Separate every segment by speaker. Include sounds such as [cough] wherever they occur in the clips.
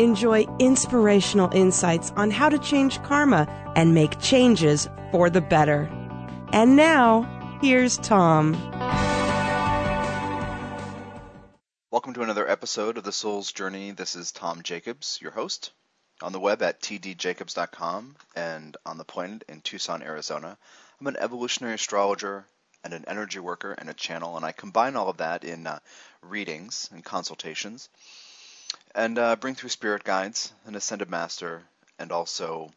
Speaker 1: Enjoy inspirational insights on how to change karma and make changes for the better. And now, here's Tom.
Speaker 2: Welcome to another episode of The Soul's Journey. This is Tom Jacobs, your host, on the web at tdjacobs.com and on the planet in Tucson, Arizona. I'm an evolutionary astrologer and an energy worker and a channel, and I combine all of that in uh, readings and consultations and uh, bring through spirit guides, an ascended master, and also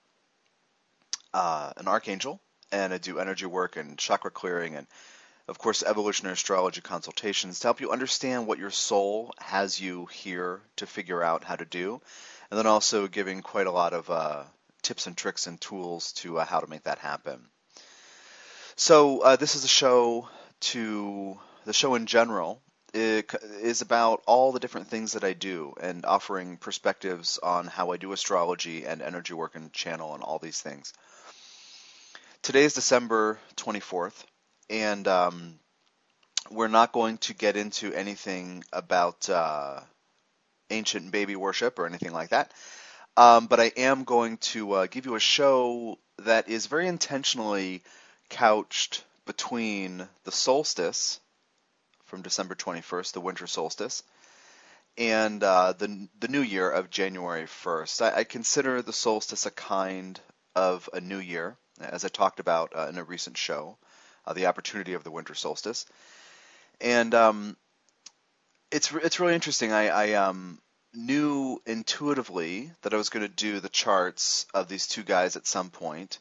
Speaker 2: uh, an archangel. And I do energy work and chakra clearing and, of course, evolutionary astrology consultations to help you understand what your soul has you here to figure out how to do. And then also giving quite a lot of uh, tips and tricks and tools to uh, how to make that happen. So uh, this is a show to the show in general is about all the different things that I do and offering perspectives on how I do astrology and energy work and channel and all these things. Today is December 24th, and um, we're not going to get into anything about uh, ancient baby worship or anything like that. Um, but I am going to uh, give you a show that is very intentionally couched between the solstice from December 21st, the winter solstice, and uh, the the new year of January 1st. I, I, consider the solstice a kind of a new year, as I talked about uh, in a recent show, uh, the opportunity of the winter solstice, and um, it's it's really interesting. I, I um, knew intuitively that I was going to do the charts of these two guys at some point,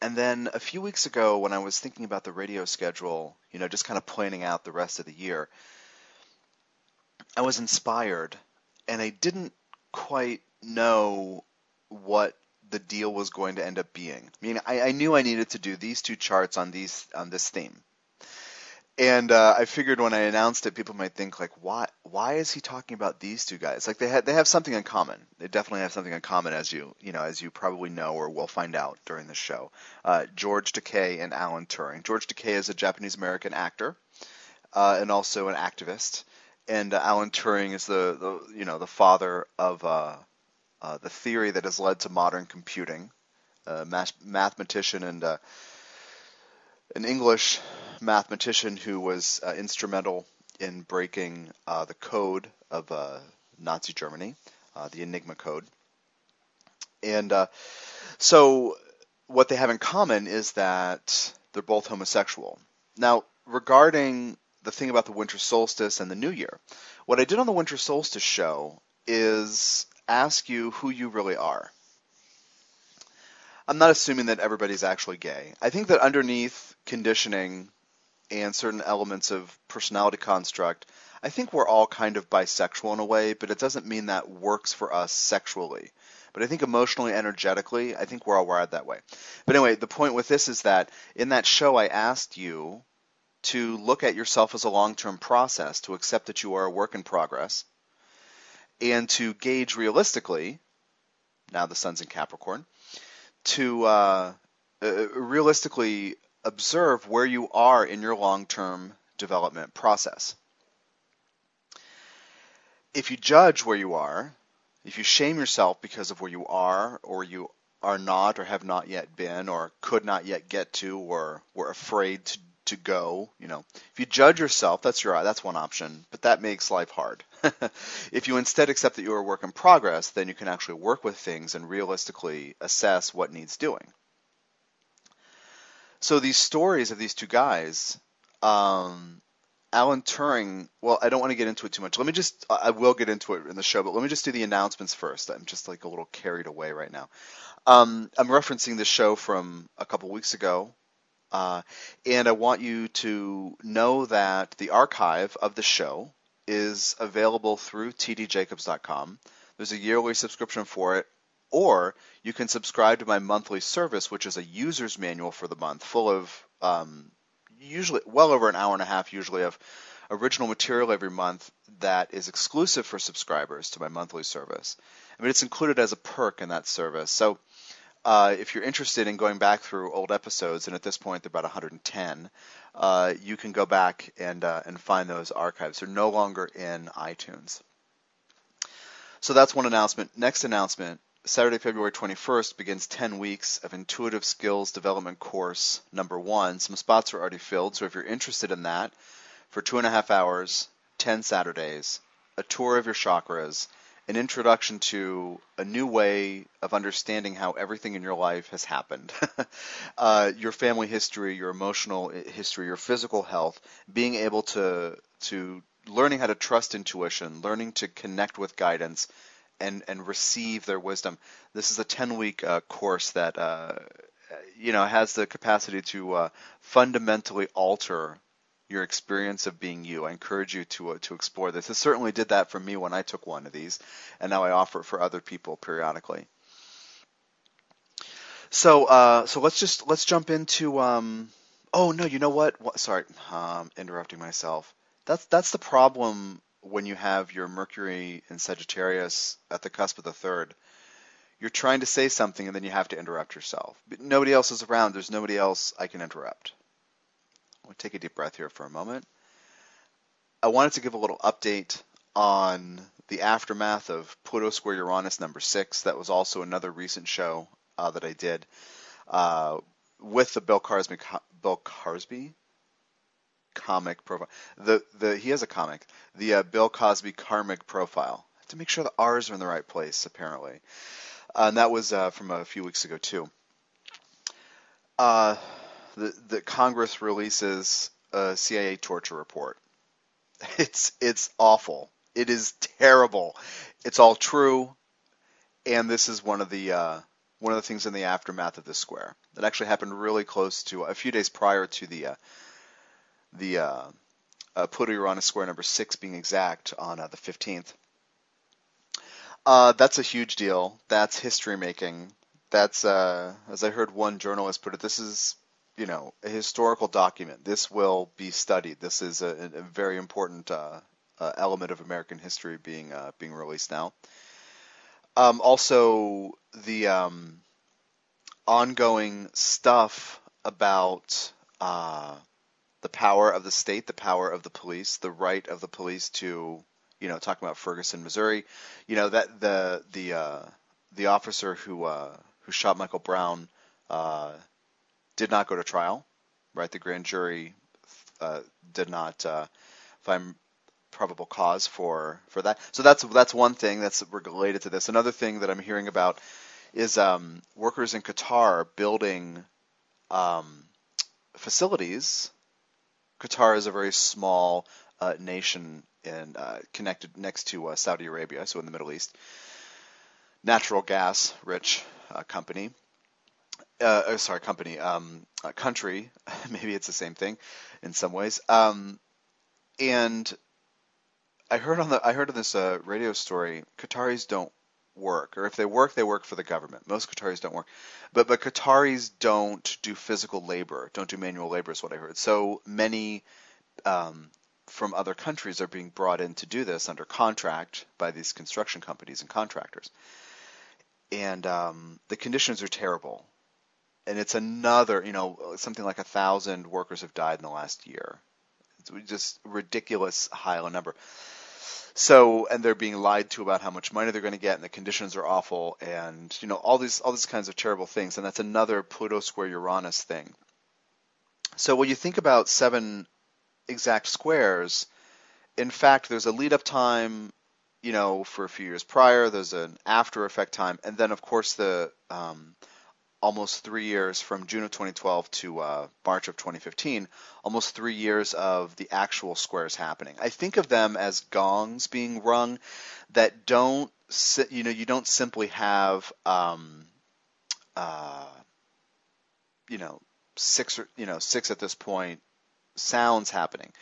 Speaker 2: and then a few weeks ago, when I was thinking about the radio schedule, you know, just kind of planning out the rest of the year, I was inspired, and I didn't quite know what the deal was going to end up being. I mean, I, I knew I needed to do these two charts on these on this theme, and uh, I figured when I announced it, people might think like, why why is he talking about these two guys? Like they have they have something in common. They definitely have something in common, as you you know as you probably know or will find out during the show. Uh, George Takei and Alan Turing. George Takei is a Japanese American actor uh, and also an activist, and uh, Alan Turing is the, the you know the father of uh, uh, the theory that has led to modern computing. Math- mathematician and an English mathematician who was uh, instrumental in breaking uh, the code of uh, Nazi Germany, uh, the Enigma code. And uh, so, what they have in common is that they're both homosexual. Now, regarding the thing about the winter solstice and the new year, what I did on the winter solstice show is ask you who you really are. I'm not assuming that everybody's actually gay. I think that underneath conditioning and certain elements of personality construct, I think we're all kind of bisexual in a way, but it doesn't mean that works for us sexually. But I think emotionally, energetically, I think we're all wired that way. But anyway, the point with this is that in that show, I asked you to look at yourself as a long term process, to accept that you are a work in progress, and to gauge realistically, now the sun's in Capricorn, to uh, uh, realistically observe where you are in your long term development process. If you judge where you are, if you shame yourself because of where you are, or you are not, or have not yet been, or could not yet get to, or were afraid to, to go, you know, if you judge yourself, that's your that's one option, but that makes life hard. [laughs] if you instead accept that you are a work in progress, then you can actually work with things and realistically assess what needs doing. So these stories of these two guys, um, Alan Turing. Well, I don't want to get into it too much. Let me just. I will get into it in the show, but let me just do the announcements first. I'm just like a little carried away right now. Um, I'm referencing the show from a couple weeks ago, uh, and I want you to know that the archive of the show is available through tdjacobs.com. There's a yearly subscription for it. Or you can subscribe to my monthly service, which is a user's manual for the month, full of um, usually well over an hour and a half, usually of original material every month that is exclusive for subscribers to my monthly service. I mean, it's included as a perk in that service. So uh, if you're interested in going back through old episodes, and at this point they're about 110, uh, you can go back and uh, and find those archives. They're no longer in iTunes. So that's one announcement. Next announcement Saturday, February 21st begins 10 weeks of Intuitive Skills Development Course number one. Some spots are already filled, so if you're interested in that, for two and a half hours, 10 Saturdays, a tour of your chakras, an introduction to a new way of understanding how everything in your life has happened, [laughs] uh, your family history, your emotional history, your physical health, being able to to learning how to trust intuition, learning to connect with guidance, and and receive their wisdom. This is a 10 week uh, course that uh, you know has the capacity to uh, fundamentally alter your experience of being you. I encourage you to uh, to explore this. It certainly did that for me when I took one of these, and now I offer it for other people periodically. So uh, so let's just let's jump into. Um, oh no, you know what? what sorry, um, interrupting myself. That's that's the problem when you have your Mercury in Sagittarius at the cusp of the third, you're trying to say something and then you have to interrupt yourself. But nobody else is around. There's nobody else I can interrupt. I'll take a deep breath here for a moment. I wanted to give a little update on the aftermath of Pluto Square Uranus number six. That was also another recent show uh, that I did uh, with the Bill Carsby, Bill Carsby comic profile. The the he has a comic, the uh, Bill Cosby karmic profile. To make sure the R's are in the right place, apparently. Uh, and that was uh, from a few weeks ago too. Uh, the the Congress releases a CIA torture report. [laughs] It's it's awful. It is terrible. It's all true, and this is one of the uh, one of the things in the aftermath of this square that actually happened really close to a few days prior to the uh, the uh, uh, Pluto Uranus square number six being exact on uh, the 15th. Uh, that's a huge deal. That's history making. That's, uh, as I heard one journalist put it, this is, you know, a historical document. This will be studied. This is a, a very important uh, uh, element of American history being being released now. Um, also, the um, ongoing stuff about the power of the state, the power of the police, the right of the police to, you know, talking about Ferguson, Missouri, you know that the the uh, the officer who uh, who shot Michael Brown uh, did not go to trial, right? The grand jury uh, did not uh, find probable cause for for that. So that's that's one thing that's related to this. Another thing that I'm hearing about is um, workers in Qatar building um, facilities Qatar is a very small uh, nation uh, connected next to uh, Saudi Arabia, so in the Middle East. Natural gas rich uh, company. Uh, sorry, company, um, country. [laughs] Maybe it's the same thing in some ways. Um, and I heard on the I heard on this radio story, Qataris don't work, or if they work, they work for the government. Most Qataris don't work, but but Qataris don't do physical labor, don't do manual labor, is what I heard. So many um, from other countries are being brought in to do this under contract by these construction companies and contractors, and um, the conditions are terrible. And it's another, you know, something like a thousand workers have died in the last year. It's just ridiculous high number. So, and they're being lied to about how much money they're going to get, and the conditions are awful, and you know all these all these kinds of terrible things. And that's another Pluto square Uranus thing. So when you think about seven exact squares, in fact, there's a lead up time, you know, for a few years prior. There's an after effect time, and then of course the um, almost three years from June of 2012 to uh, March of 2015, almost three years of the actual squares happening. I think of them as gongs being rung that don't, you know, you don't simply have, um, uh, you know, six or you know six at this point sounds happening.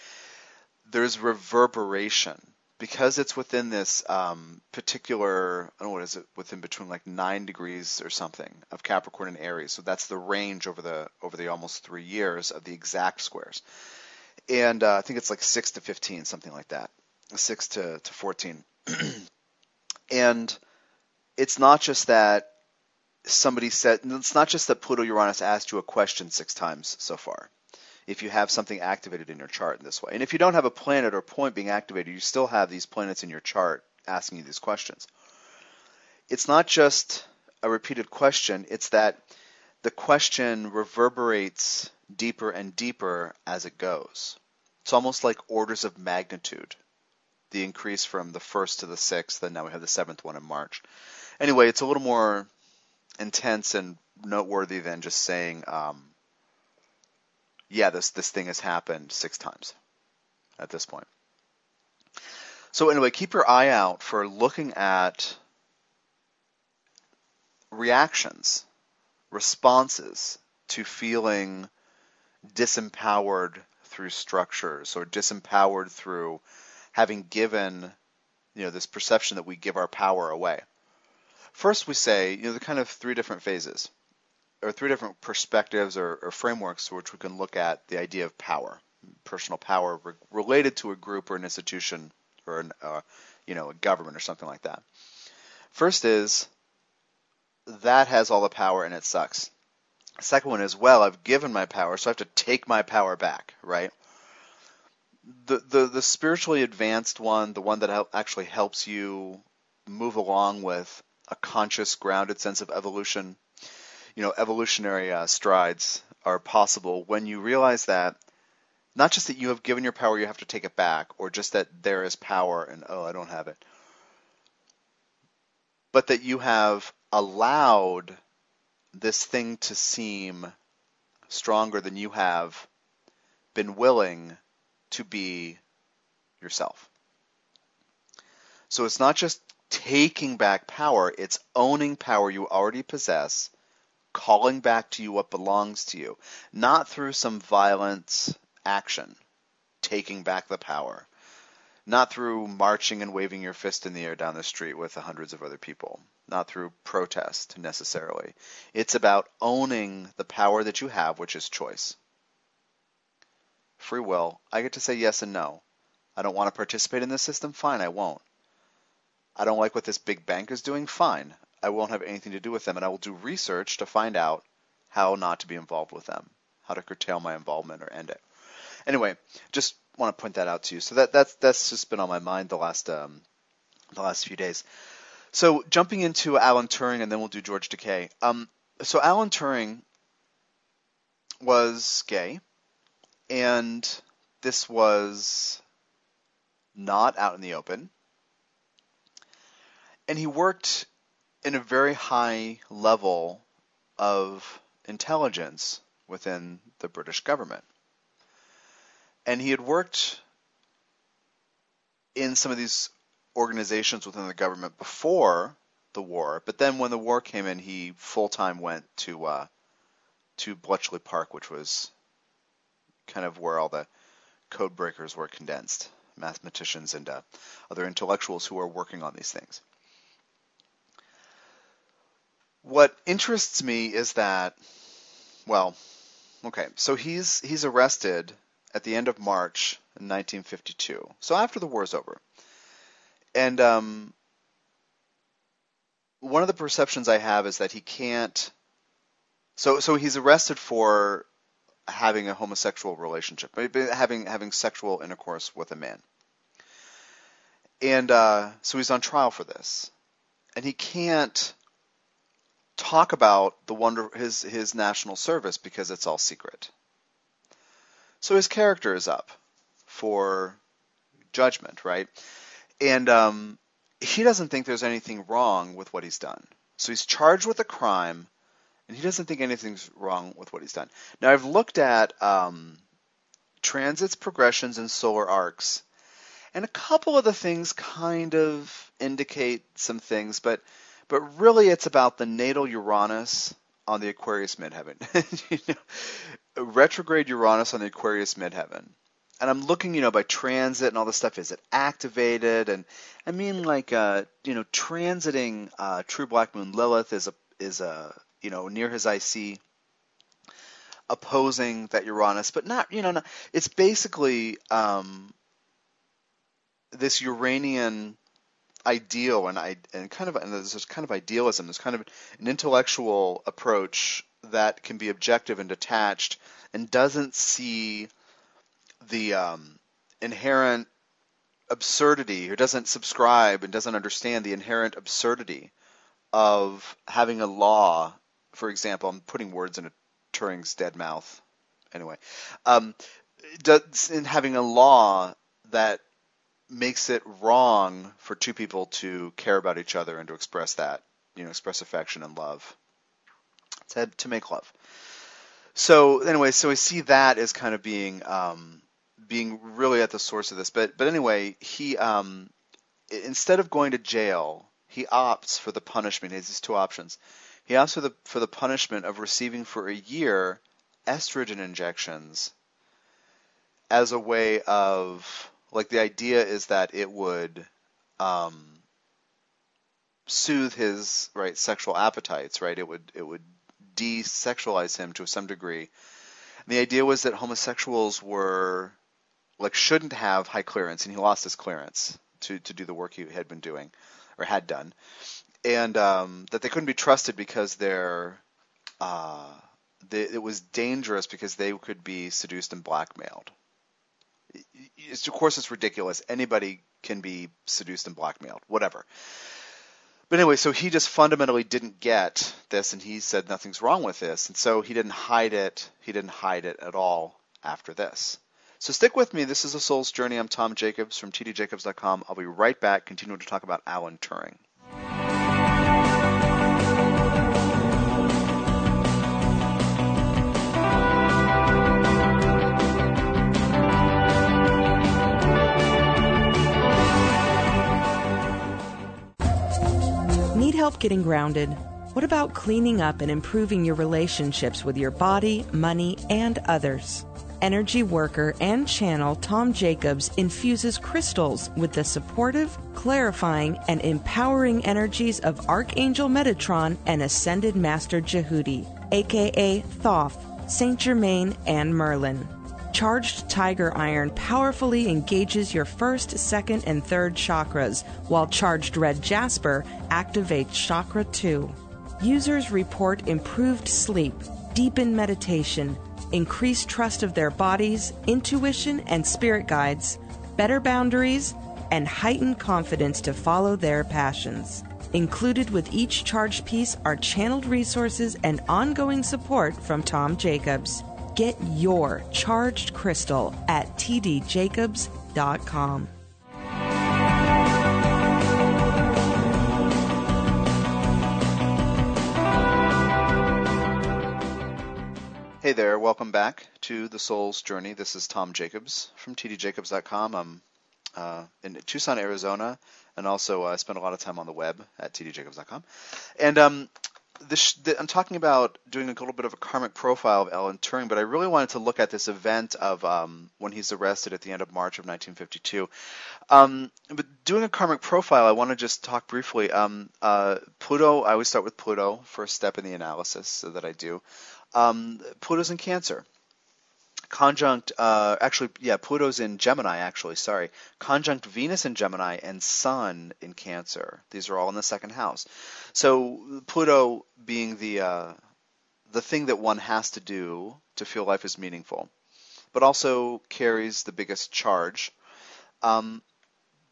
Speaker 2: There's reverberation because it's within this um, particular, I don't know what is it, within between like nine degrees or something of Capricorn and Aries. So that's the range over the over the almost three years of the exact squares. And uh, I think it's like six to fifteen, something like that, six to to fourteen. [clears throat] and it's not just that somebody said. It's not just that Pluto Uranus asked you a question six times so far if you have something activated in your chart in this way. And if you don't have a planet or point being activated, you still have these planets in your chart asking you these questions. It's not just a repeated question, it's that the question reverberates deeper and deeper as it goes. It's almost like orders of magnitude. The increase from the first to the sixth, and now we have the seventh one in March. Anyway, it's a little more intense and noteworthy than just saying, um, yeah, this this thing has happened six times at this point. So anyway, keep your eye out for looking at reactions, responses to feeling disempowered through structures or disempowered through having given you know this perception that we give our power away. First we say, you know, the kind of three different phases or three different perspectives or, or frameworks which we can look at the idea of power, personal power re- related to a group or an institution or an, uh, you know a government or something like that. First is that has all the power and it sucks. second one is well I've given my power so I have to take my power back, right? The the the spiritually advanced one, the one that actually helps you move along with a conscious, grounded sense of evolution you know, evolutionary uh, strides are possible when you realize that not just that you have given your power, you have to take it back, or just that there is power and oh, I don't have it, but that you have allowed this thing to seem stronger than you have been willing to be yourself. So it's not just taking back power, it's owning power you already possess calling back to you what belongs to you, not through some violent action, taking back the power, not through marching and waving your fist in the air down the street with hundreds of other people, not through protest necessarily. It's about owning the power that you have, which is choice. Free will. I get to say yes and no. I don't want to participate in this system? Fine, I won't. I don't like what this big bank is doing? Fine. I won't have anything to do with them, and I will do research to find out how not to be involved with them, how to curtail my involvement or end it. Anyway, just want to point that out to you. So that that's that's just been on my mind the last um, the last few days. So jumping into Alan Turing, and then we'll do George Takei. Um, so Alan Turing was gay, and this was not out in the open. And he worked in a very high level of intelligence within the British government. And he had worked in some of these organizations within the government before the war, but then when the war came in, he full time went to uh, to Bletchley Park, which was kind of where all the code breakers were condensed, mathematicians and uh, other intellectuals who were working on these things. What interests me is that, well, okay, so he's he's arrested at the end of March in 1952, so after the war is over, and um, one of the perceptions I have is that he can't. So so he's arrested for having a homosexual relationship, having having sexual intercourse with a man, and uh, so he's on trial for this, and he can't talk about the wonder his his national service because it's all secret. So his character is up for judgment, right? And um, he doesn't think there's anything wrong with what he's done. So he's charged with a crime, and he doesn't think anything's wrong with what he's done. Now I've looked at um, transits, progressions, and solar arcs, and a couple of the things kind of indicate some things, but but really, it's about the natal Uranus on the Aquarius midheaven. [laughs] you know, retrograde Uranus on the Aquarius midheaven and I'm looking, you know, by transit and all this stuff. Is it activated? And I mean, like, uh, you know, transiting uh, True Black Moon Lilith is a is a you know near his IC, opposing that Uranus, but not you know, not, it's basically um, this Uranian ideal and I and kind of and there's this kind of idealism, there's kind of an intellectual approach that can be objective and detached and doesn't see the um, inherent absurdity or doesn't subscribe and doesn't understand the inherent absurdity of having a law. For example, I'm putting words in a Turing's dead mouth. Anyway, um, does, in having a law that makes it wrong for two people to care about each other and to express that, you know, express affection and love, to, to make love. So anyway, so I see that as kind of being um, being really at the source of this. But but anyway, he um, instead of going to jail, he opts for the punishment. He has these two options. He opts for the for the punishment of receiving for a year estrogen injections as a way of like the idea is that it would um, soothe his right sexual appetites, right? It would it would desexualize him to some degree. And the idea was that homosexuals were like shouldn't have high clearance, and he lost his clearance to to do the work he had been doing or had done, and um, that they couldn't be trusted because they're uh, it was dangerous because they could be seduced and blackmailed. It's, of course, it's ridiculous. Anybody can be seduced and blackmailed, whatever. But anyway, so he just fundamentally didn't get this, and he said nothing's wrong with this, and so he didn't hide it. He didn't hide it at all after this. So stick with me. This is a Soul's Journey. I'm Tom Jacobs from tdjacobs.com. I'll be right back, continuing to talk about Alan Turing.
Speaker 1: Help getting grounded? What about cleaning up and improving your relationships with your body, money, and others? energy worker and channel Tom Jacobs infuses crystals with the supportive, clarifying, and empowering energies of Archangel Metatron and Ascended Master Djehuti, aka Thoth, Saint Germain, and Merlin. Charged Tiger Iron powerfully engages your first, second, and third chakras, while Charged Red Jasper activates Chakra 2. Users report improved sleep, deepened meditation, increased trust of their bodies, intuition, and spirit guides, better boundaries, and heightened confidence to follow their passions. Included with each charged piece are channeled resources and ongoing support from Tom Jacobs. Get your charged crystal at tdjacobs.com.
Speaker 2: Hey there, welcome back to The Soul's Journey. This is Tom Jacobs from tdjacobs.com. I'm uh, in Tucson, Arizona, and also uh, I spend a lot of time on the web at tdjacobs.com. And um, the, I'm talking about doing a little bit of a karmic profile of Alan Turing, but I really wanted to look at this event of um, when he's arrested at the end of March of 1952. Um, but doing a karmic profile, I want to just talk briefly. Um, uh, Pluto, I always start with Pluto, first step in the analysis so that I do. Um, Pluto's in Cancer. Conjunct, uh, actually, yeah, Pluto's in Gemini, actually, sorry. Conjunct Venus in Gemini and Sun in Cancer. These are all in the second house. So Pluto being the uh, the thing that one has to do to feel life is meaningful, but also carries the biggest charge. Um,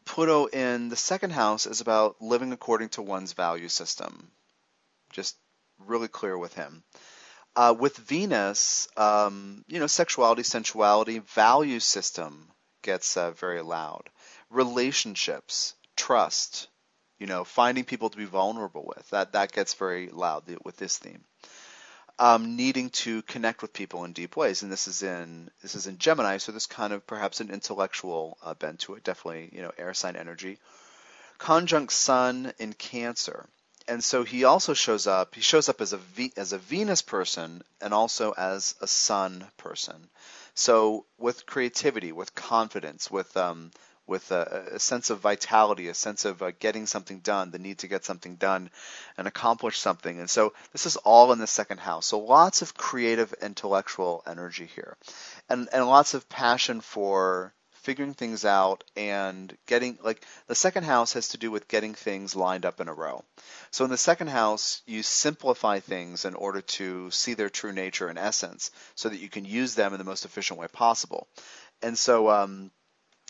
Speaker 2: Pluto in the second house is about living according to one's value system. Just really clear with him. Uh, with Venus, um, you know, sexuality, sensuality, value system gets uh, very loud. Relationships, trust, you know, finding people to be vulnerable with that that gets very loud with this theme. Um, needing to connect with people in deep ways, and this is in this is in Gemini, so there's kind of perhaps an intellectual uh, bent to it. Definitely, you know, air sign energy. Conjunct Sun in Cancer and so he also shows up. He shows up as a as a Venus person and also as a Sun person. So with creativity, with confidence, with um, with a, a, sense of vitality, a sense of uh, getting something done, the need to get something done and accomplish something. And so this is all in the second house. So lots of creative intellectual energy here. And and lots of passion for figuring things out and getting like the second house has to do with getting things lined up in a row. So in the second house, you simplify things in order to see their true nature and essence so that you can use them in the most efficient way possible. And so um,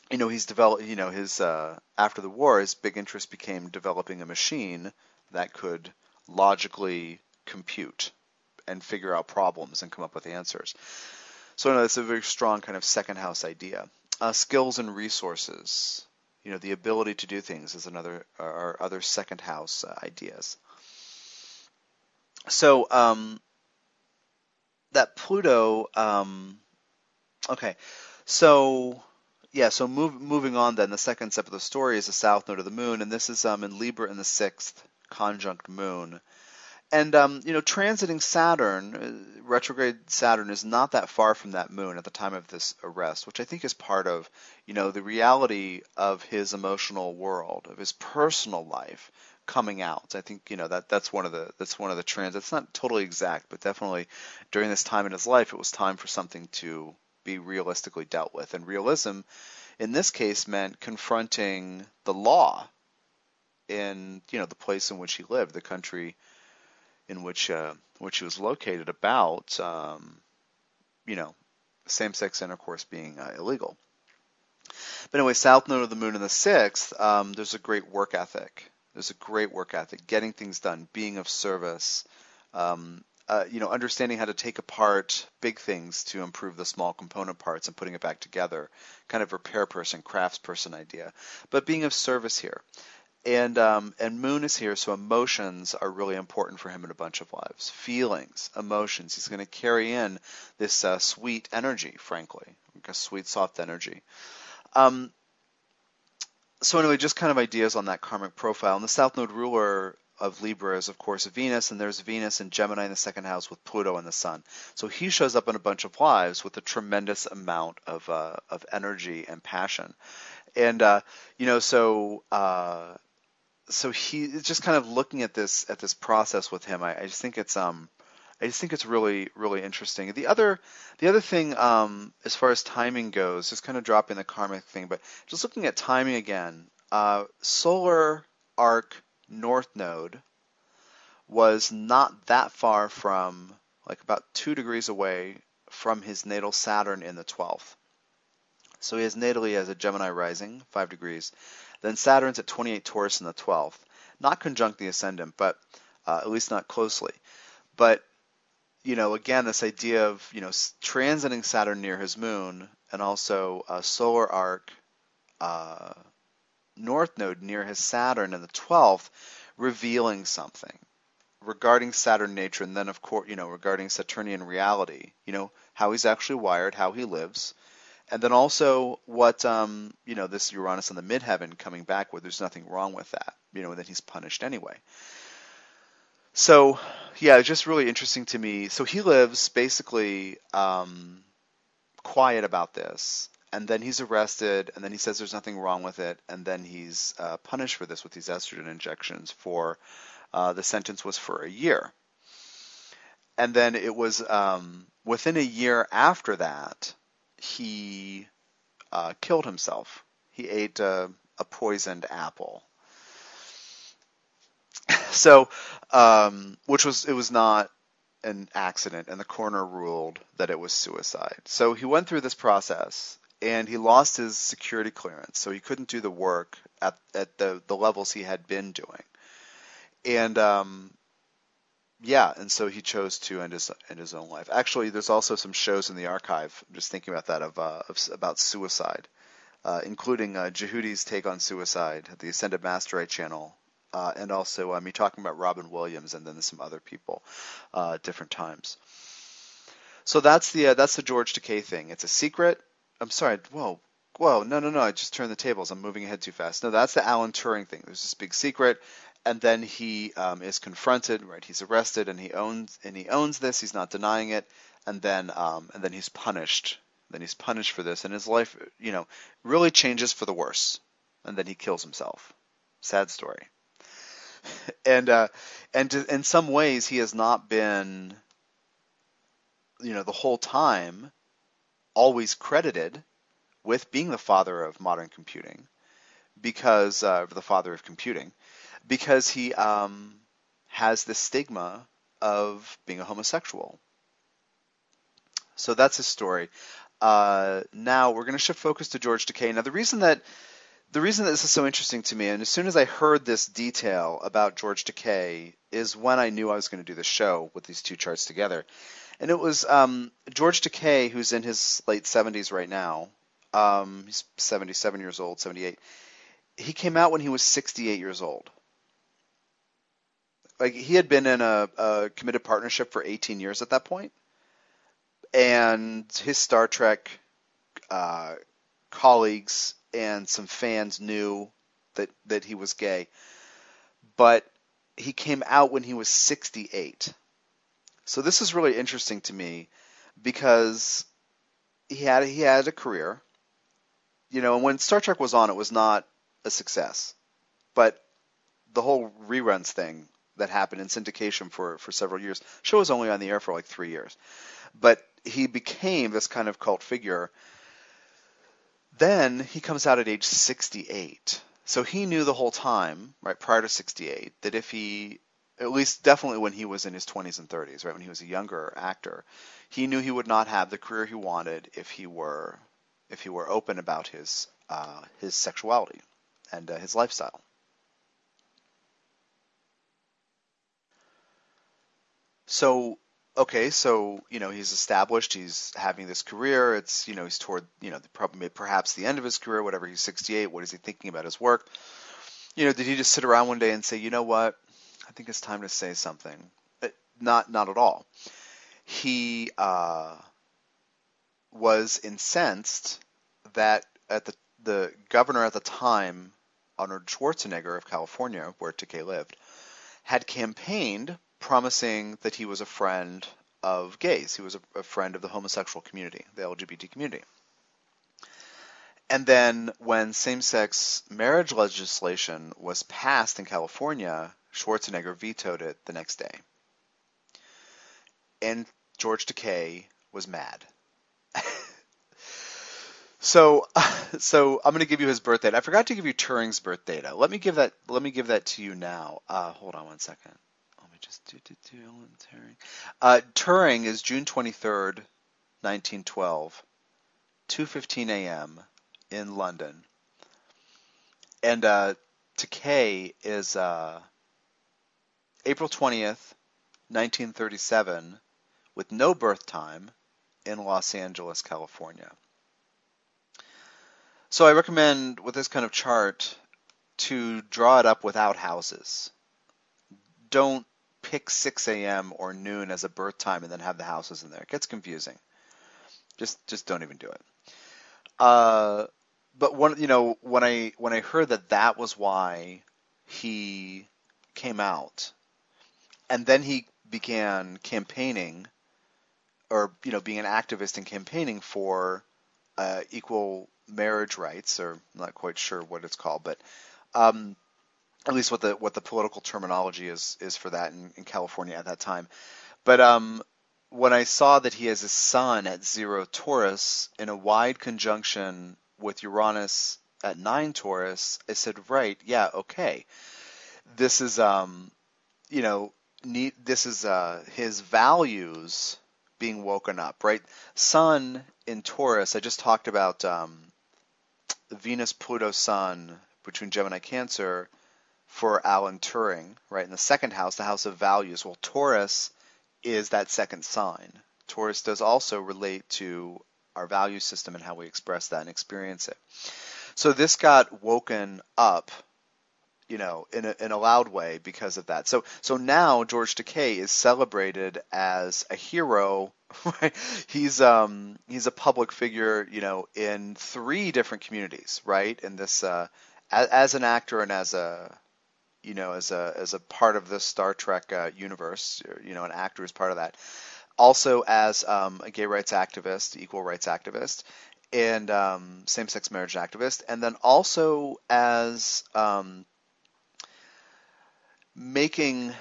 Speaker 2: you know, he's developed, you know, his, uh, after the war, his big interest became developing a machine that could logically compute and figure out problems and come up with answers. So no, it's a very strong kind of second house idea uh, skills and resources. You know, the ability to do things is another or other second house uh, ideas. So um, that Pluto. Um, okay, so yeah, so move, moving on then, the second step of the story is the south node of the moon, and this is um, in Libra in the sixth conjunct moon. And um, you know, transiting Saturn, uh, retrograde Saturn is not that far from that moon at the time of this arrest, which I think is part of, you know, the reality of his emotional world, of his personal life coming out. I think you know that that's one of the that's one of the trends. It's not totally exact, but definitely during this time in his life, it was time for something to be realistically dealt with. And realism, in this case, meant confronting the law in you know the place in which he lived, the country in which uh, which was located about um, you know same-sex intercourse being uh, illegal. But anyway, South Node of the Moon in the sixth, um, there's a great work ethic. There's a great work ethic, getting things done, being of service, um, uh, you know, understanding how to take apart big things to improve the small component parts and putting it back together, kind of repair person, crafts person idea. But being of service here and um, and Moon is here, so emotions are really important for him in a bunch of lives. Feelings, emotions. He's going to carry in this uh, sweet energy, frankly, like a sweet, soft energy. Um, so anyway, just kind of ideas on that karmic profile. And the South Node ruler of Libra is, of course, Venus, and there's Venus and Gemini in the second house with Pluto and the Sun. So he shows up in a bunch of lives with a tremendous amount of uh, of energy and passion. And uh, you know, so uh, so he just kind of looking at this at this process with him. I, I just think it's um I just think it's really really interesting. The other the other thing um as far as timing goes, just kind of dropping the karmic thing, but just looking at timing again. Uh, solar arc north node was not that far from like about two degrees away from his natal Saturn in the 12th. So he has natally as a Gemini rising, five degrees, then Saturn's at 28 Taurus in the 12th, not conjunct the ascendant, but uh, at least not closely. But you know, again, this idea of you know transiting Saturn near his moon, and also a solar arc uh, north node near his Saturn in the 12th, revealing something regarding Saturn nature, and then of course, you know, regarding Saturnian reality. You know, how he's actually wired, how he lives, and then also what um, you know this Uranus in the midheaven coming back where there's nothing wrong with that, you know, and then he's punished anyway. So yeah, it's just really interesting to me. So he lives basically um, quiet about this, and then he's arrested, and then he says there's nothing wrong with it, and then he's uh, punished for this with these estrogen injections. For uh, the sentence was for a year, and then it was um, within a year after that he uh, killed himself. He ate a, a poisoned apple. [laughs] so, um, which was it was not an accident, and the coroner ruled that it was suicide. So he went through this process, and he lost his security clearance, so he couldn't do the work at at the the levels he had been doing. And um, yeah, and so he chose to end his end his own life. Actually, there's also some shows in the archive. Just thinking about that of, uh, of about suicide, uh, including uh, Djehuti's take on suicide, the Ascended Masterite channel, uh, and also me talking about Robin Williams and then some other people uh, different times. So that's the uh, that's the George Takei thing. It's a secret. I'm sorry. Whoa, whoa, no, no, no. I just turned the tables. I'm moving ahead too fast. No, that's the Alan Turing thing. There's this big secret and then he um, is confronted, right? He's arrested, and he owns and he owns this. He's not denying it, and then um, and then he's punished Then he's punished for this, and his life, you know, really changes for the worse. And then he kills himself. Sad story. [laughs] and uh, and in some ways, he has not been, you know, the whole time, always credited with being the father of modern computing, because uh, the father of computing, because he um, has the stigma of being a homosexual. So that's his story. Uh, now we're going to shift focus to George Takei. Now the reason that the reason that this is so interesting to me, and as soon as I heard this detail about George Takei, is when I knew I was going to do the show with these two charts together. And it was um, George Takei, who's in his late 70s right now. Um, he's 77 years old, 78. He came out when he was 68 years old. Like he had been in a, a committed partnership for 18 years at that point. And his Star Trek uh, colleagues and some fans knew that that he was gay, but he came out when he was 68. So this is really interesting to me because he had he had a career, you know, and when Star Trek was on, it was not a success, but the whole reruns thing that happened in syndication for for several years. Show was only on the air for like three years, but he became this kind of cult figure. Then he comes out at age 68. So he knew the whole time, right, prior to 68, that if he, at least definitely when he was in his 20s and 30s, right, when he was a younger actor, he knew he would not have the career he wanted if he were, if he were open about his, uh, his sexuality and uh, his lifestyle. So okay, so you know he's established, he's having this career. It's you know he's toward you know probably perhaps the end of his career, whatever. He's 68. What is he thinking about his work? You know, did he just sit around one day and say, you know what, I think it's time to say something? Uh, not not at all. He uh, was incensed that at the the governor at the time, Arnold Schwarzenegger of California, where Takei lived, had campaigned promising that he was a friend of gays. He was a, a friend of the homosexual community, the LGBT community. And then when same sex marriage legislation was passed in California, Schwarzenegger vetoed it the next day. And George Takei was mad. [laughs] so [laughs] so I'm going to give you his birth date. I forgot to give you Turing's birth data. Let me give that let me give that to you now. Uh, hold on one second just do do do Alan Turing. Uh, Turing is June 23rd, 1912, 2:15 a.m. in London. And uh, Takei is uh, April 20th, 1937, with no birth time in Los Angeles, California. So I recommend with this kind of chart to draw it up without houses. Don't pick 6 a.m. or noon as a birth time and then have the houses in there. It gets confusing. Just just don't even do it. Uh, but one, you know, when I when I heard that that was why he came out, and then he began campaigning, or you know, being an activist and campaigning for uh, equal marriage rights, or I'm not quite sure what it's called, but um, at least what the what the political terminology is is for that in, in California at that time. But um, when I saw that he has a sun at zero Taurus in a wide conjunction with Uranus at nine Taurus, I said, right, yeah, okay, this is um, you know, neat. This is uh, his values being woken up, right? Sun in Taurus. I just talked about um, Venus Pluto Sun between Gemini Cancer for Alan Turing, right? In the second house, the house of values. Well, Taurus is that second sign. Taurus does also relate to our value system and how we express that and experience it. So this got woken up, you know, in a, in a loud way because of that. So so now George Takei is celebrated as a hero. [laughs] Right? He's um he's a public figure, you know, in three different communities, right? In this uh, as, as an actor and as a you know, as a as a part of the Star Trek uh, universe, you know, an actor is part of that. also as um, a gay rights activist, equal rights activist, and um, same-sex marriage activist, and then also as um, making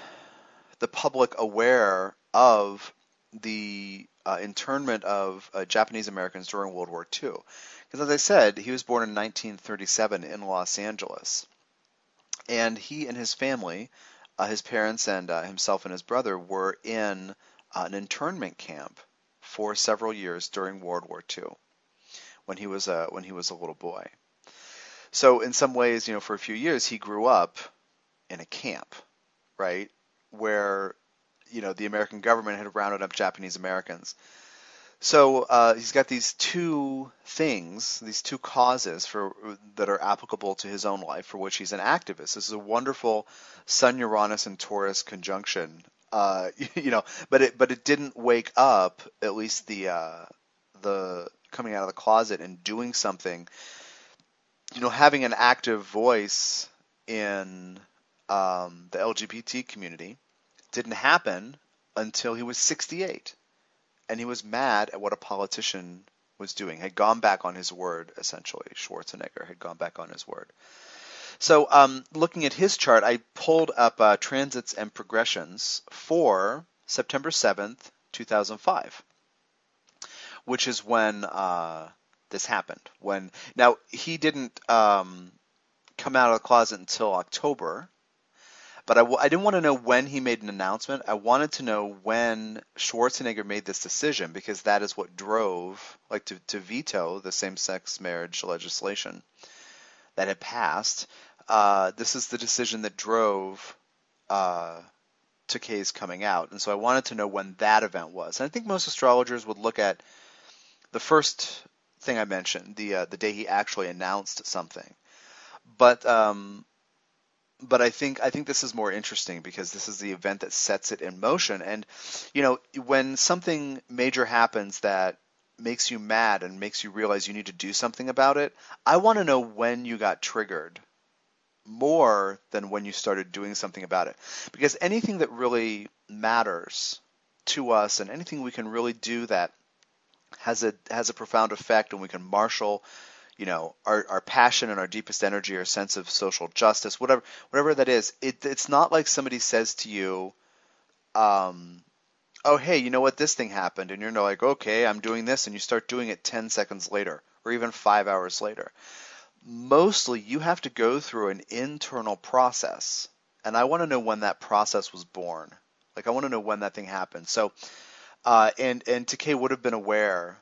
Speaker 2: the public aware of the uh, internment of uh, Japanese Americans during World War II. Because as I said, he was born in 1937 in Los Angeles, and he and his family, uh, his parents and uh, himself and his brother, were in uh, an internment camp for several years during World War II, when he was a when he was a little boy. So in some ways, you know, for a few years, he grew up in a camp, right, where you know the American government had rounded up Japanese Americans. So uh, he's got these two things, these two causes for that are applicable to his own life, for which he's an activist. This is a wonderful Sun Uranus and Taurus conjunction, uh, [laughs] you know. But it but it didn't wake up at least the uh, the coming out of the closet and doing something. You know, having an active voice in um, the LGBT community didn't happen until he was 68. And he was mad at what a politician was doing, had gone back on his word, essentially. Schwarzenegger had gone back on his word. So, um, looking at his chart, I pulled up uh, transits and progressions for September 7th, 2005, which is when uh, this happened. When now he didn't um, come out of the closet until October, but I w- I didn't want to know when he made an announcement. I wanted to know when Schwarzenegger made this decision because that is what drove, like, to, to veto the same sex marriage legislation that had passed. Uh, this is the decision that drove uh, Takei's coming out. And so I wanted to know when that event was. And I think most astrologers would look at the first thing I mentioned, the uh, the day he actually announced something. But um, but I think I think this is more interesting because this is the event that sets it in motion. And you know, when something major happens that makes you mad and makes you realize you need to do something about it, I want to know when you got triggered more than when you started doing something about it. Because anything that really matters to us and anything we can really do that has a has a profound effect and we can marshal you know our, our passion and our deepest energy our sense of social justice whatever whatever that is it, it's not like somebody says to you um, oh hey you know what? This thing happened. And you're like okay i'm doing this. And you start doing it 10 seconds later or even five hours later. Mostly you have to go through an internal process. And i want to know when that process was born. Like i want to know when that thing happened. So uh, and and Takei would have been aware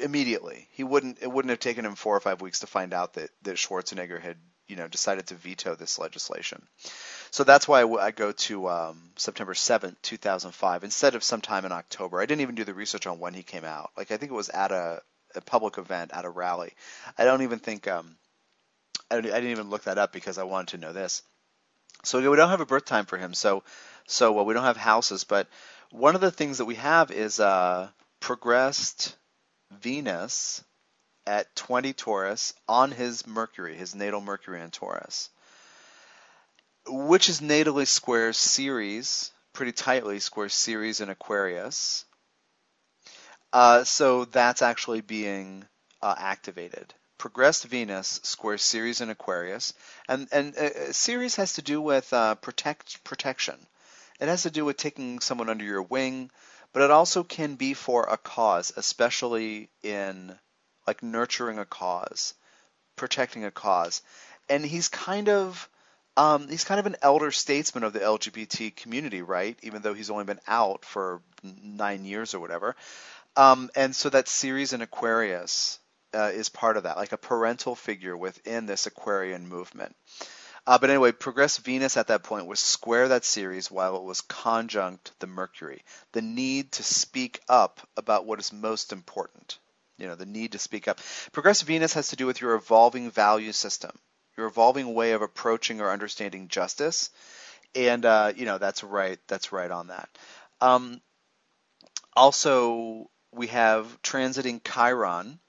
Speaker 2: immediately. He wouldn't. It wouldn't have taken him four or five weeks to find out that that Schwarzenegger had you know decided to veto this legislation. So that's why I, go to um, September 7th, 2005, instead of sometime in October. I didn't even do the research on when he came out. Like I think it was at a, a public event, at a rally. I don't even think um, I, I didn't even look that up because I wanted to know this. So we don't have a birth time for him. So so well, we don't have houses, but one of the things that we have is uh, progressed Venus at 20 Taurus on his Mercury, his natal Mercury in Taurus, which is natally squares Ceres, pretty tightly squares Ceres in Aquarius. Uh, so that's actually being uh, activated. Progressed Venus squares Ceres in Aquarius, and and uh, Ceres has to do with uh, protect protection. It has to do with taking someone under your wing, but it also can be for a cause, especially in like nurturing a cause, protecting a cause. And he's kind of um, he's kind of an elder statesman of the LGBT community, right? Even though he's only been out for nine years or whatever. Um, and so that Ceres in Aquarius uh, is part of that, like a parental figure within this Aquarian movement. Uh, but anyway, progress Venus at that point was square that Ceres while it was conjunct the Mercury. The need to speak up about what is most important. You know, the need to speak up. Progress Venus has to do with your evolving value system, your evolving way of approaching or understanding justice. And, uh, you know, that's right. That's right on that. Um, also, we have transiting Chiron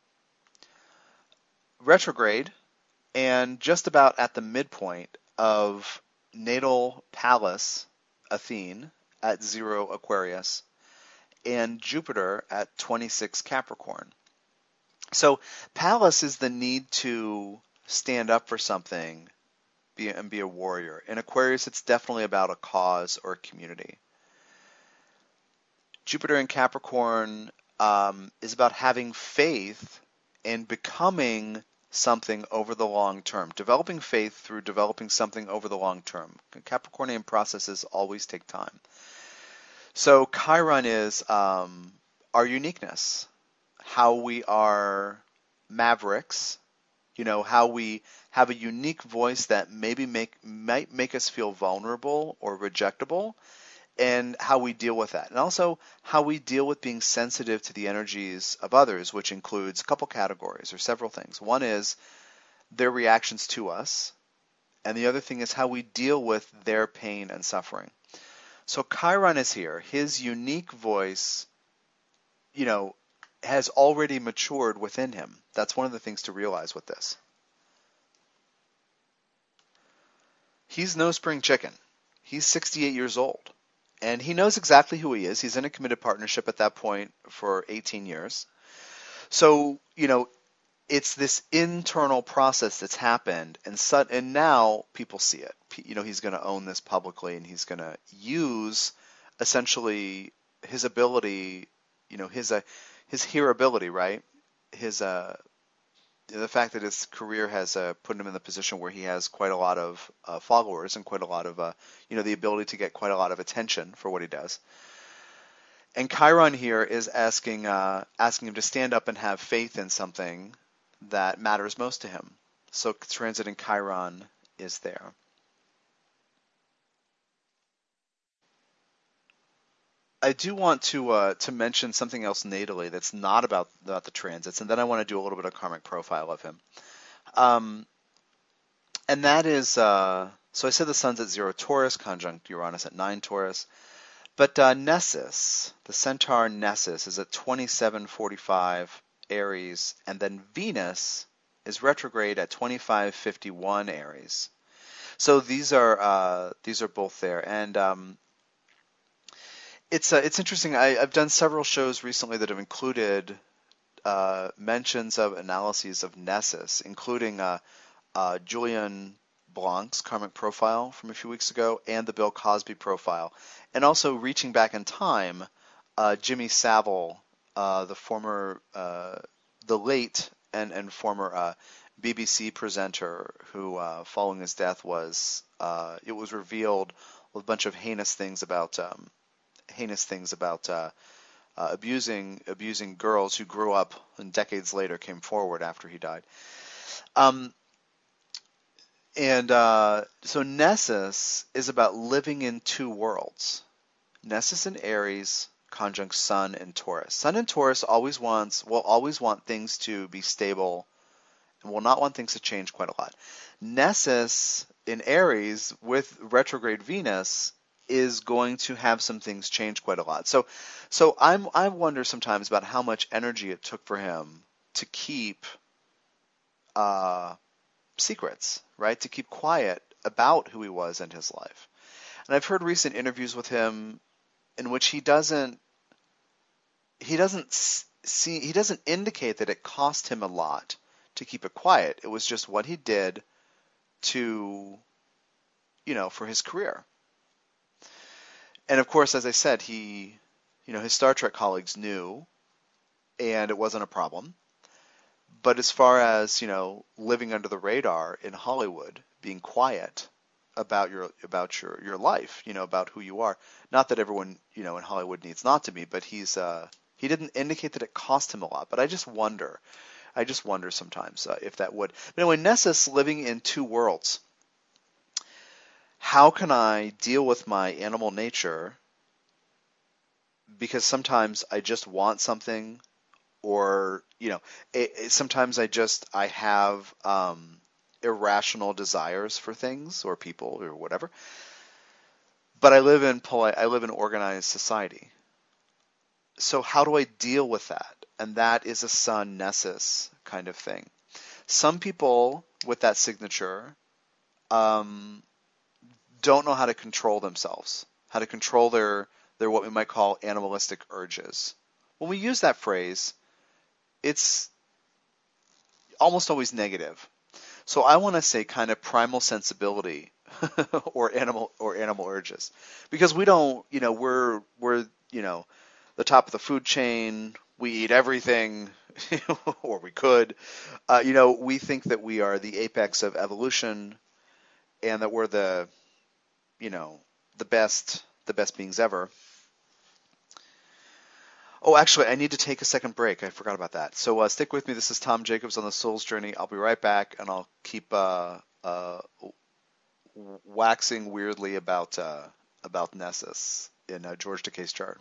Speaker 2: retrograde and just about at the midpoint of natal Pallas Athene at zero Aquarius and Jupiter at 26 Capricorn. So Pallas is the need to stand up for something be, and be a warrior. In Aquarius, it's definitely about a cause or a community. Jupiter in Capricorn um, is about having faith and becoming something over the long term, developing faith through developing something over the long term. Capricornian processes always take time. So Chiron is um, our uniqueness, how we are mavericks, you know, how we have a unique voice that maybe make might make us feel vulnerable or rejectable, and how we deal with that. And also how we deal with being sensitive to the energies of others, which includes a couple categories or several things. One is their reactions to us, and the other thing is how we deal with their pain and suffering. So Chiron is here. His unique voice, you know, has already matured within him. That's one of the things to realize with this. He's no spring chicken. He's 68 years old. And he knows exactly who he is. He's in a committed partnership at that point for 18 years. So, you know, it's this internal process that's happened, and su- and now people see it. You know, he's going to own this publicly, and he's going to use essentially his ability, you know, his uh, his hearability, right? His uh, the fact that his career has uh, put him in the position where he has quite a lot of uh, followers and quite a lot of, uh, you know, the ability to get quite a lot of attention for what he does. And Chiron here is asking uh, asking him to stand up and have faith in something that matters most to him. So transit in Chiron is there. I do want to uh, to mention something else natally that's not about about the transits, and then I want to do a little bit of karmic profile of him. Um, and that is uh, so I said the sun's at zero Taurus, conjunct Uranus at nine Taurus, but uh, Nessus, the centaur Nessus, is at 2745 Aries, and then Venus is retrograde at 2551 Aries. So these are uh, these are both there, and um, it's uh, it's interesting. I, have done several shows recently that have included uh, mentions of analyses of Nessus, including uh, uh, Julien Blanc's karmic profile from a few weeks ago and the Bill Cosby profile, and also reaching back in time, uh, Jimmy Savile, uh, the former, the late and and former BBC presenter who, following his death, was it was revealed a bunch of heinous things about. Um, heinous things about uh, uh, abusing abusing girls who grew up and decades later came forward after he died. Um, and uh, so Nessus is about living in two worlds. Nessus and Aries conjunct Sun and Taurus. Sun and Taurus always wants will always want things to be stable and will not want things to change quite a lot. Nessus in Aries with retrograde Venus is going to have some things change quite a lot. So, so I'm I wonder sometimes about how much energy it took for him to keep uh, secrets, right? To keep quiet about who he was and his life. And I've heard recent interviews with him in which he doesn't he doesn't see he doesn't indicate that it cost him a lot to keep it quiet. It was just what he did to you know for his career and of course, as I said, he, you know, his Star Trek colleagues knew, and it wasn't a problem. But as far as you know, living under the radar in Hollywood, being quiet about your about your your life, you know, about who you are. Not that everyone you know in Hollywood needs not to be, but he's uh, he didn't indicate that it cost him a lot. But I just wonder, I just wonder sometimes uh, if that would. But anyway, Nessus living in two worlds how can I deal with my animal nature? Because sometimes I just want something, or you know, it, it, sometimes I just I have um, irrational desires for things or people or whatever. But I live in polite, I live in organized society. So how do I deal with that? And that is a sun nessus kind of thing. Some people with that signature um, don't know how to control themselves, how to control their They're what we might call animalistic urges. When we use that phrase, it's almost always negative. So I want to say kind of primal sensibility [laughs] or animal or animal urges because we don't, you know, we're we're, you know, the top of the food chain, we eat everything [laughs] or we could. Uh, you know, we think that we are the apex of evolution and that we're the you know, the best the best beings ever. Oh, actually, I need to take a second break. I forgot about that. So uh, stick with me. This is Tom Jacobs on the Soul's Journey. I'll be right back, and I'll keep uh, uh, waxing weirdly about uh, about Nessus in uh, George Takei's chart.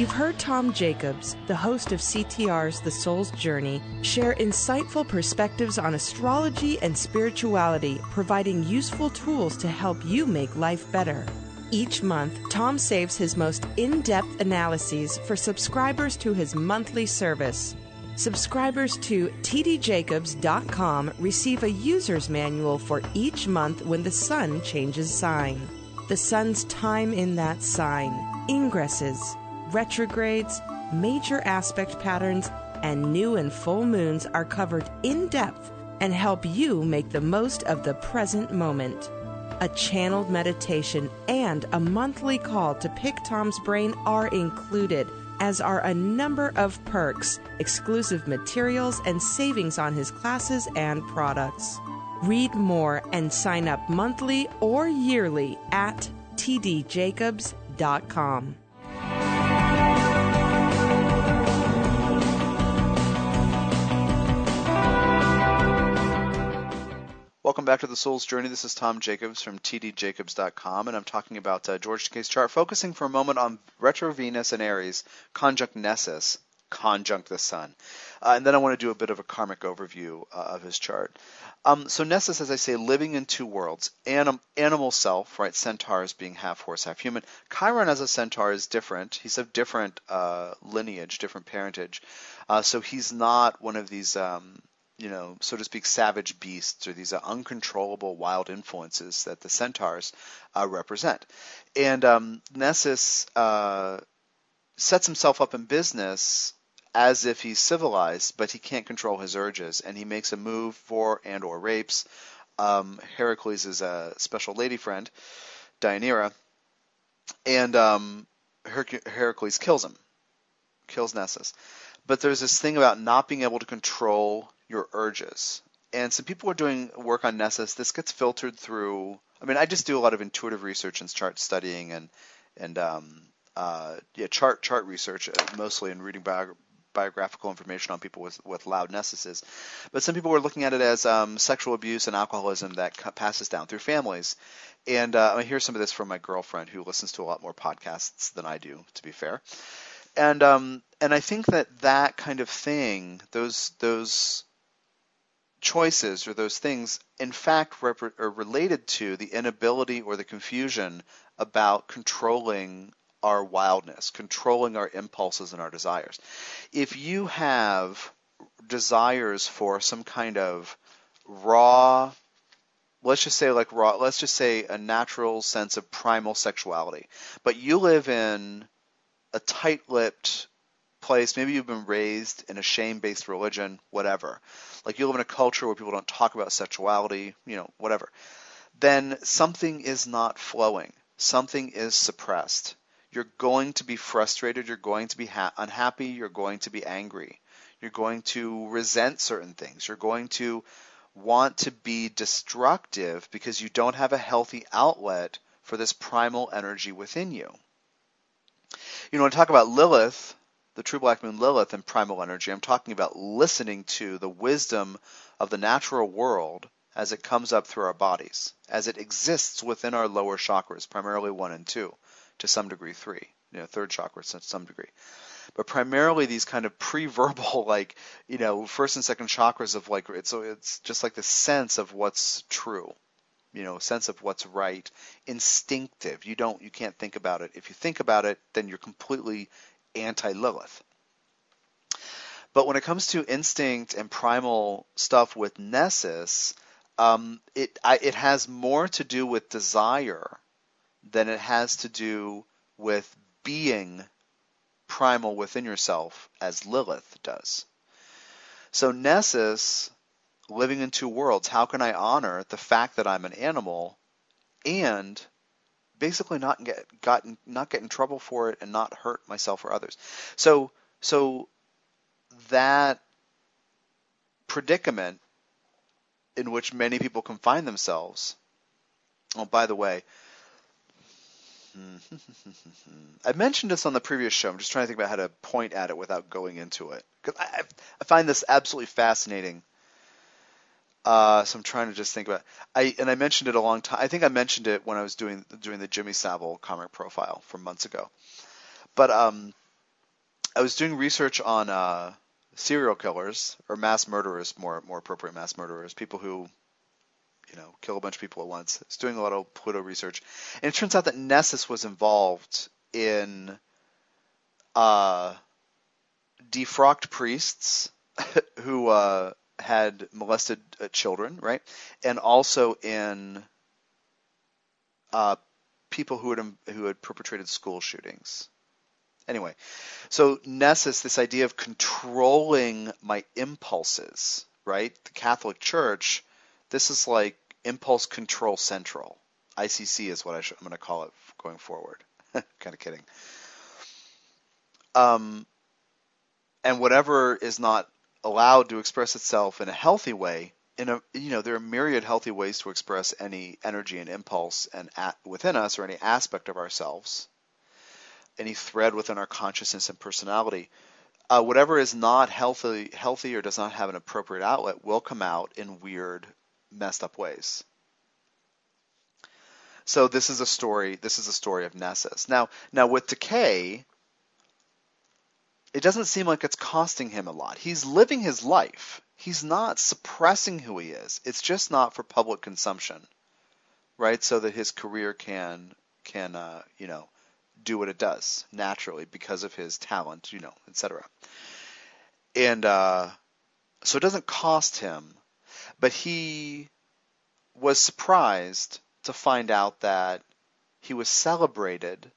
Speaker 1: You've heard Tom Jacobs, the host of CTR's The Soul's Journey, share insightful perspectives on astrology and spirituality, providing useful tools to help you make life better. Each month, Tom saves his most in depth analyses for subscribers to his monthly service. Subscribers to tdjacobs.com receive a user's manual for each month when the sun changes sign. The sun's time in that sign, ingresses, retrogrades, major aspect patterns, and new and full moons are covered in depth and help you make the most of the present moment. A channeled meditation and a monthly call to pick Tom's brain are included, as are a number of perks, exclusive materials, and savings on his classes and products. Read more and sign up monthly or yearly at tdjacobs.com.
Speaker 2: Welcome back to the Soul's Journey. This is Tom Jacobs from tdjacobs.com, and I'm talking about uh, George Takei's chart, focusing for a moment on retro Venus and Aries, conjunct Nessus, conjunct the Sun. Uh, and then I want to do a bit of a karmic overview uh, of his chart. Um, so Nessus, as I say, living in two worlds. Anim- animal self, right? Centaurs being half horse, half human. Chiron as a centaur is different. He's of different uh, lineage, different parentage. Uh, so he's not one of these... Um, you know, so to speak, savage beasts or these uh, uncontrollable wild influences that the centaurs uh, represent. And um, Nessus uh, sets himself up in business as if he's civilized, but he can't control his urges, and he makes a move for and or rapes. Um, Heracles a special lady friend, Deianira, and um, Her- Heracles kills him, kills Nessus. But there's this thing about not being able to control your urges. And some people are doing work on Nessus. This gets filtered through. I mean, I just do a lot of intuitive research and chart studying and and um, uh, yeah, chart chart research uh, mostly and reading bio, biographical information on people with with loud Nessuses. But some people were looking at it as um, sexual abuse and alcoholism that passes down through families. And uh, I hear some of this from my girlfriend who listens to a lot more podcasts than I do, to be fair. And um, and I think that that kind of thing, those those choices or those things, in fact, are related to the inability or the confusion about controlling our wildness, controlling our impulses and our desires. If you have desires for some kind of raw, let's just say like raw, let's just say a natural sense of primal sexuality, but you live in a tight-lipped place, maybe you've been raised in a shame-based religion, whatever like you live in a culture where people don't talk about sexuality, you know, whatever, then something is not flowing. Something is suppressed. You're going to be frustrated. You're going to be ha- unhappy. You're going to be angry. You're going to resent certain things. You're going to want to be destructive because you don't have a healthy outlet for this primal energy within you. You know, when I talk about Lilith, the true black moon Lilith and primal energy. I'm talking about listening to the wisdom of the natural world as it comes up through our bodies, as it exists within our lower chakras, primarily one and two, to some degree three, you know, third chakra to some degree. But primarily these kind of [laughs] pre-verbal, like, you know, first and second chakras of like, it's, it's just like the sense of what's true you know, sense of what's right, instinctive. You don't, you can't think about it. If you think about it, then you're completely anti Lilith. But when it comes to instinct and primal stuff with Nessus, um, it I, it has more to do with desire than it has to do with being primal within yourself, as Lilith does. So Nessus, living in two worlds, how can I honor the fact that I'm an animal and basically not get gotten not get in trouble for it and not hurt myself or others. So so that predicament in which many people can find themselves. Oh, by the way, [laughs] I mentioned this on the previous show. I'm just trying to think about how to point at it without going into it because I, I find this absolutely fascinating. Uh, so I'm trying to just think about. It. I and I mentioned it a long time. I think I mentioned it when I was doing doing the Jimmy Savile karmic profile from months ago. But um, I was doing research on uh, serial killers or mass murderers, more more appropriate mass murderers, people who you know kill a bunch of people at once. It's doing a lot of Pluto research, and it turns out that Nessus was involved in uh, defrocked priests [laughs] who uh, had molested uh, children, right, and also in uh, people who had who had perpetrated school shootings. Anyway, so Nessus, this idea of controlling my impulses, right? The Catholic Church, this is like impulse control central. ICC is what I am going to call it going forward. [laughs] kind of kidding. Um, and whatever is not allowed to express itself in a healthy way, in a you know there are myriad healthy ways to express any energy and impulse and at, within us or any aspect of ourselves any thread within our consciousness and personality. Uh, whatever is not healthy, healthy or does not have an appropriate outlet will come out in weird, messed up ways. So this is a story. This is a story of Nessus. Now, now with Takei, it doesn't seem like it's costing him a lot. He's living his life. He's not suppressing who he is. It's just not for public consumption, right? So that his career can can uh, you know do what it does naturally because of his talent, you know, etc. And uh, so it doesn't cost him, but he was surprised to find out that he was celebrated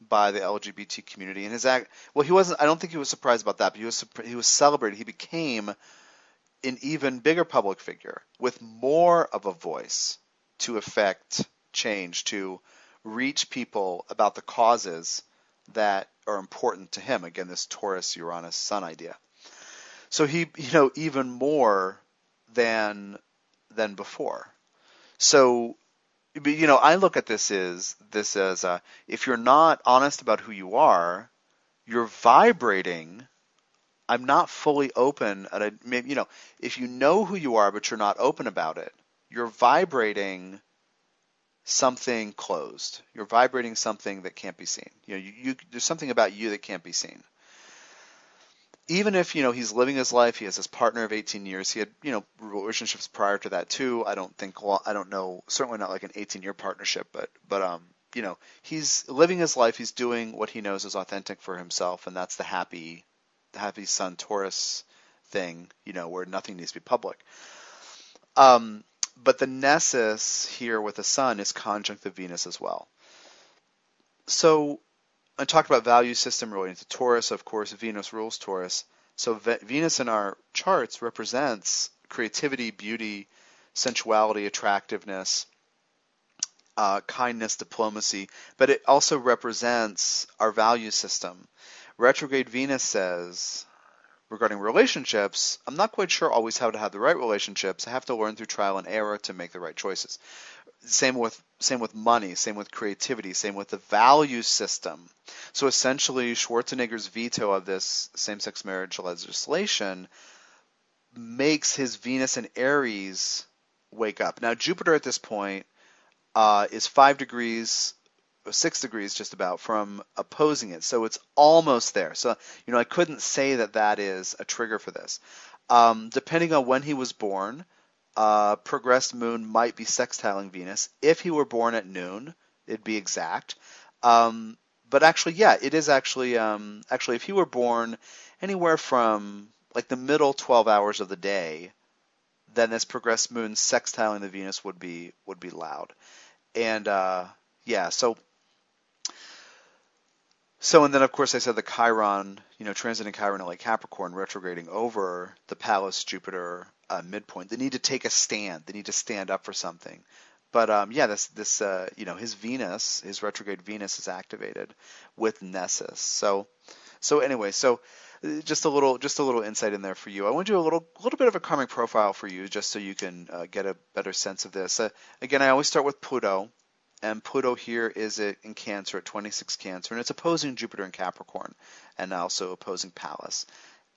Speaker 2: by the LGBT community and his act. Well, he wasn't. I don't think he was surprised about that, but he was he was celebrated. He became an even bigger public figure with more of a voice to affect change, to reach people about the causes that are important to him. Again, this Taurus Uranus Sun idea. So he, you know, even more than than before. So, you know, I look at this as this as uh, if you're not honest about who you are, you're vibrating. I'm not fully open at a, you know, if you know who you are but you're not open about it, you're vibrating something closed. You're vibrating something that can't be seen. You know, you, you, there's something about you that can't be seen. Even if you know he's living his life, he has his partner of 18 years. He had you know relationships prior to that too. I don't think well, I don't know. Certainly not like an 18 year partnership, but but um you know he's living his life. He's doing what he knows is authentic for himself, and that's the happy the happy sun Taurus thing. You know where nothing needs to be public. Um, but the Nessus here with the Sun is conjunct the Venus as well. So I talked about value system relating to Taurus. Of course, Venus rules Taurus. So Venus in our charts represents creativity, beauty, sensuality, attractiveness, uh, kindness, diplomacy, but it also represents our value system. Retrograde Venus says, regarding relationships, I'm not quite sure always how to have the right relationships. I have to learn through trial and error to make the right choices. Same with same with money, same with creativity, same with the value system. So essentially, Schwarzenegger's veto of this same-sex marriage legislation makes his Venus and Aries wake up. Now Jupiter at this point uh, is five degrees six degrees just about from opposing it. So it's almost there. So, you know, I couldn't say that that is a trigger for this. Um, depending on when he was born, uh, progressed moon might be sextiling Venus. If he were born at noon, it'd be exact. Um, but actually, yeah, it is actually, um, actually, if he were born anywhere from like the middle 12 hours of the day, then this progressed moon sextiling the Venus would be would be loud. And uh, yeah, so so and then of course I said the Chiron, you know, transiting Chiron like Capricorn, retrograding over the Pallas Jupiter uh, midpoint. They need to take a stand. They need to stand up for something. But um, yeah, this this uh, you know his Venus, his retrograde Venus is activated with Nessus. So so anyway, so uh, just a little just a little insight in there for you. I want to do a little little bit of a karmic profile for you, just so you can uh, get a better sense of this. Uh, again, I always start with Pluto, and Pluto here is in Cancer at 26 Cancer, and it's opposing Jupiter in Capricorn, and also opposing Pallas,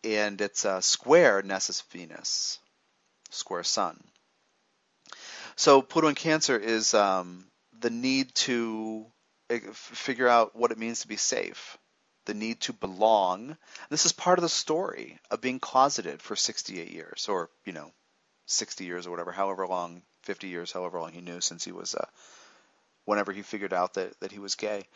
Speaker 2: and it's a square Nessus Venus, square Sun. So Pluto in Cancer is um, the need to eh, figure out what it means to be safe the need to belong. This is part of the story of being closeted for 68 years, or you know, 60 years or whatever, however long, 50 years, however long he knew since he was, uh, whenever he figured out that that he was gay.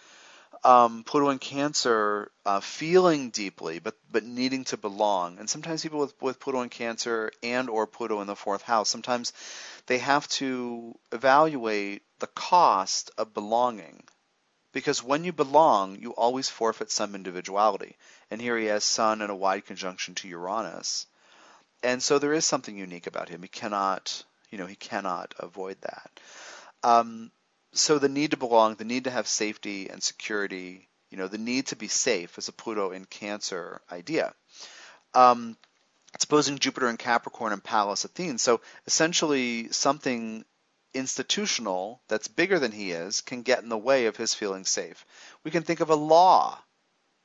Speaker 2: Um, Pluto in Cancer, uh, feeling deeply, but but needing to belong. And sometimes people with with Pluto in Cancer and or Pluto in the fourth house, sometimes they have to evaluate the cost of belonging because when you belong, you always forfeit some individuality. And here he has Sun in a wide conjunction to Uranus. And so there is something unique about him. He cannot, you know, he cannot avoid that. Um, so the need to belong, the need to have safety and security, you know, the need to be safe is a Pluto in Cancer idea. Um, supposing Jupiter in Capricorn and Pallas Athene. So essentially something institutional that's bigger than he is can get in the way of his feeling safe. We can think of a law,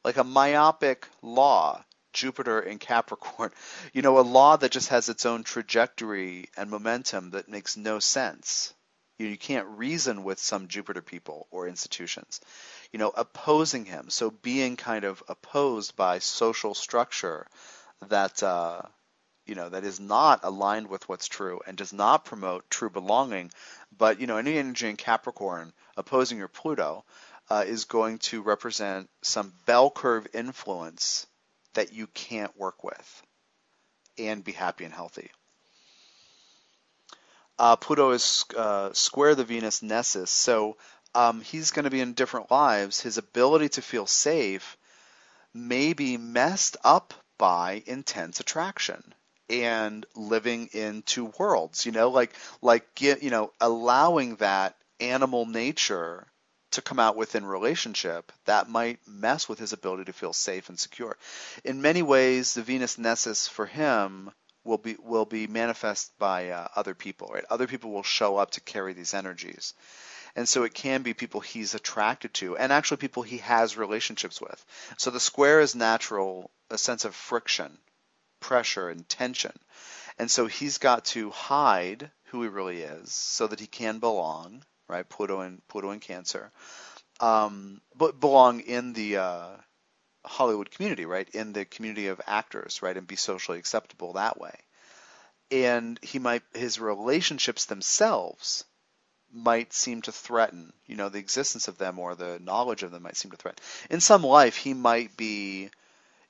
Speaker 2: like a myopic law, Jupiter in Capricorn. [laughs] You know, a law that just has its own trajectory and momentum that makes no sense. You, you can't reason with some Jupiter people or institutions. You know, opposing him, so being kind of opposed by social structure that uh, you know that is not aligned with what's true and does not promote true belonging but you know any energy in capricorn opposing your pluto uh, is going to represent some bell curve influence that you can't work with and be happy and healthy uh, pluto is uh, square the venus nessus. So um, he's going to be in different lives. His ability to feel safe may be messed up by intense attraction and living in two worlds you know like like get you know allowing that animal nature to come out within relationship that might mess with his ability to feel safe and secure. In many ways the venus nessus for him will be will be manifest by uh, other people right other people will show up to carry these energies and so it can be people he's attracted to and actually people he has relationships with so the square is natural a sense of friction pressure and tension. And so he's got to hide who he really is so that he can belong, right? Pluto and Pluto and Cancer, um, but belong in the uh, Hollywood community, right? In the community of actors, right? And be socially acceptable that way. And he might his relationships themselves might seem to threaten, you know, the existence of them or the knowledge of them might seem to threaten. In some life, he might be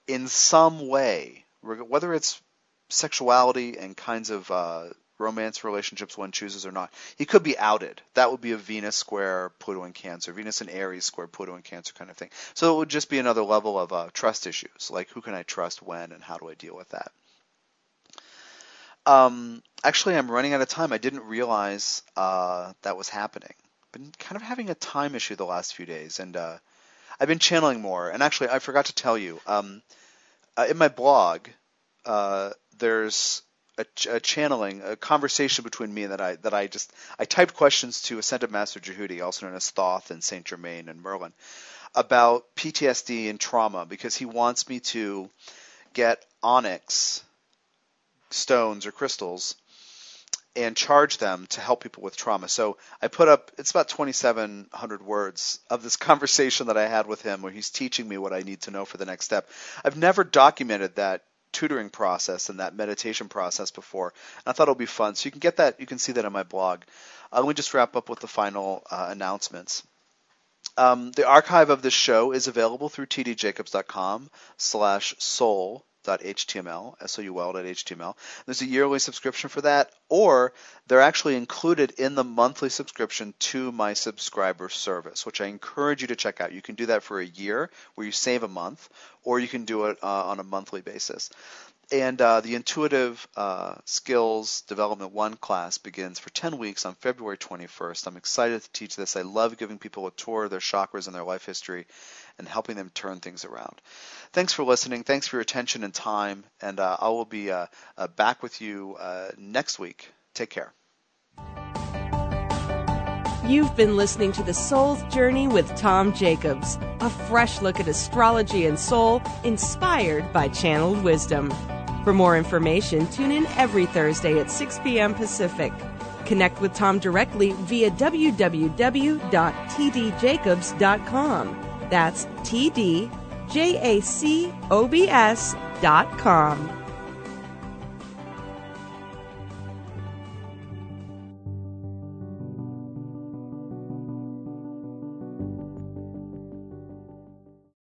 Speaker 2: in some way whether it's sexuality and kinds of uh, romance relationships one chooses or not, he could be outed. That would be a Venus square Pluto in Cancer, Venus and Aries square Pluto in Cancer kind of thing. So it would just be another level of uh, trust issues, like who can I trust when and how do I deal with that. Um, actually, I'm running out of time. I didn't realize uh, that was happening. Been kind of having a time issue the last few days, and uh, I've been channeling more. And actually, I forgot to tell you. Um, uh, in my blog, uh, there's a, a, channeling, a conversation between me and that I that I just I typed questions to Ascended Master Djehuti, also known as Thoth and Saint Germain and Merlin, about PTSD and trauma because he wants me to get onyx stones or crystals and charge them to help people with trauma. So I put up it's about 2700 words of this [laughs] conversation that I had with him where he's teaching me what I need to know for the next step. I've never documented that tutoring process and that meditation process before. And I thought it'll be fun. So you can get that, you can see that on my blog. Uh, let me just wrap up with the final uh, announcements. Um, the archive of this show is available through tdjacobs.com slash soul soul.html, S-O-U-L.html. There's a yearly subscription for that, or they're actually included in the monthly subscription to my subscriber service, which I encourage you to check out. You can do that for a year, where you save a month, or you can do it uh, on a monthly basis. And uh, the Intuitive uh, Skills Development 1 class begins for 10 weeks on February 21st. I'm excited to teach this. I love giving people a tour of their chakras and their life history and helping them turn things around. Thanks for listening. Thanks for your attention and time. And uh, I will be uh, uh, back with you uh, next week. Take care.
Speaker 1: You've been listening to The Soul's Journey with Tom Jacobs, a fresh look at astrology and soul inspired by channeled wisdom. For more information, tune in every Thursday at 6 p.m. Pacific. Connect with Tom directly via www.tdjacobs.com. That's T D J A C O B S dot com.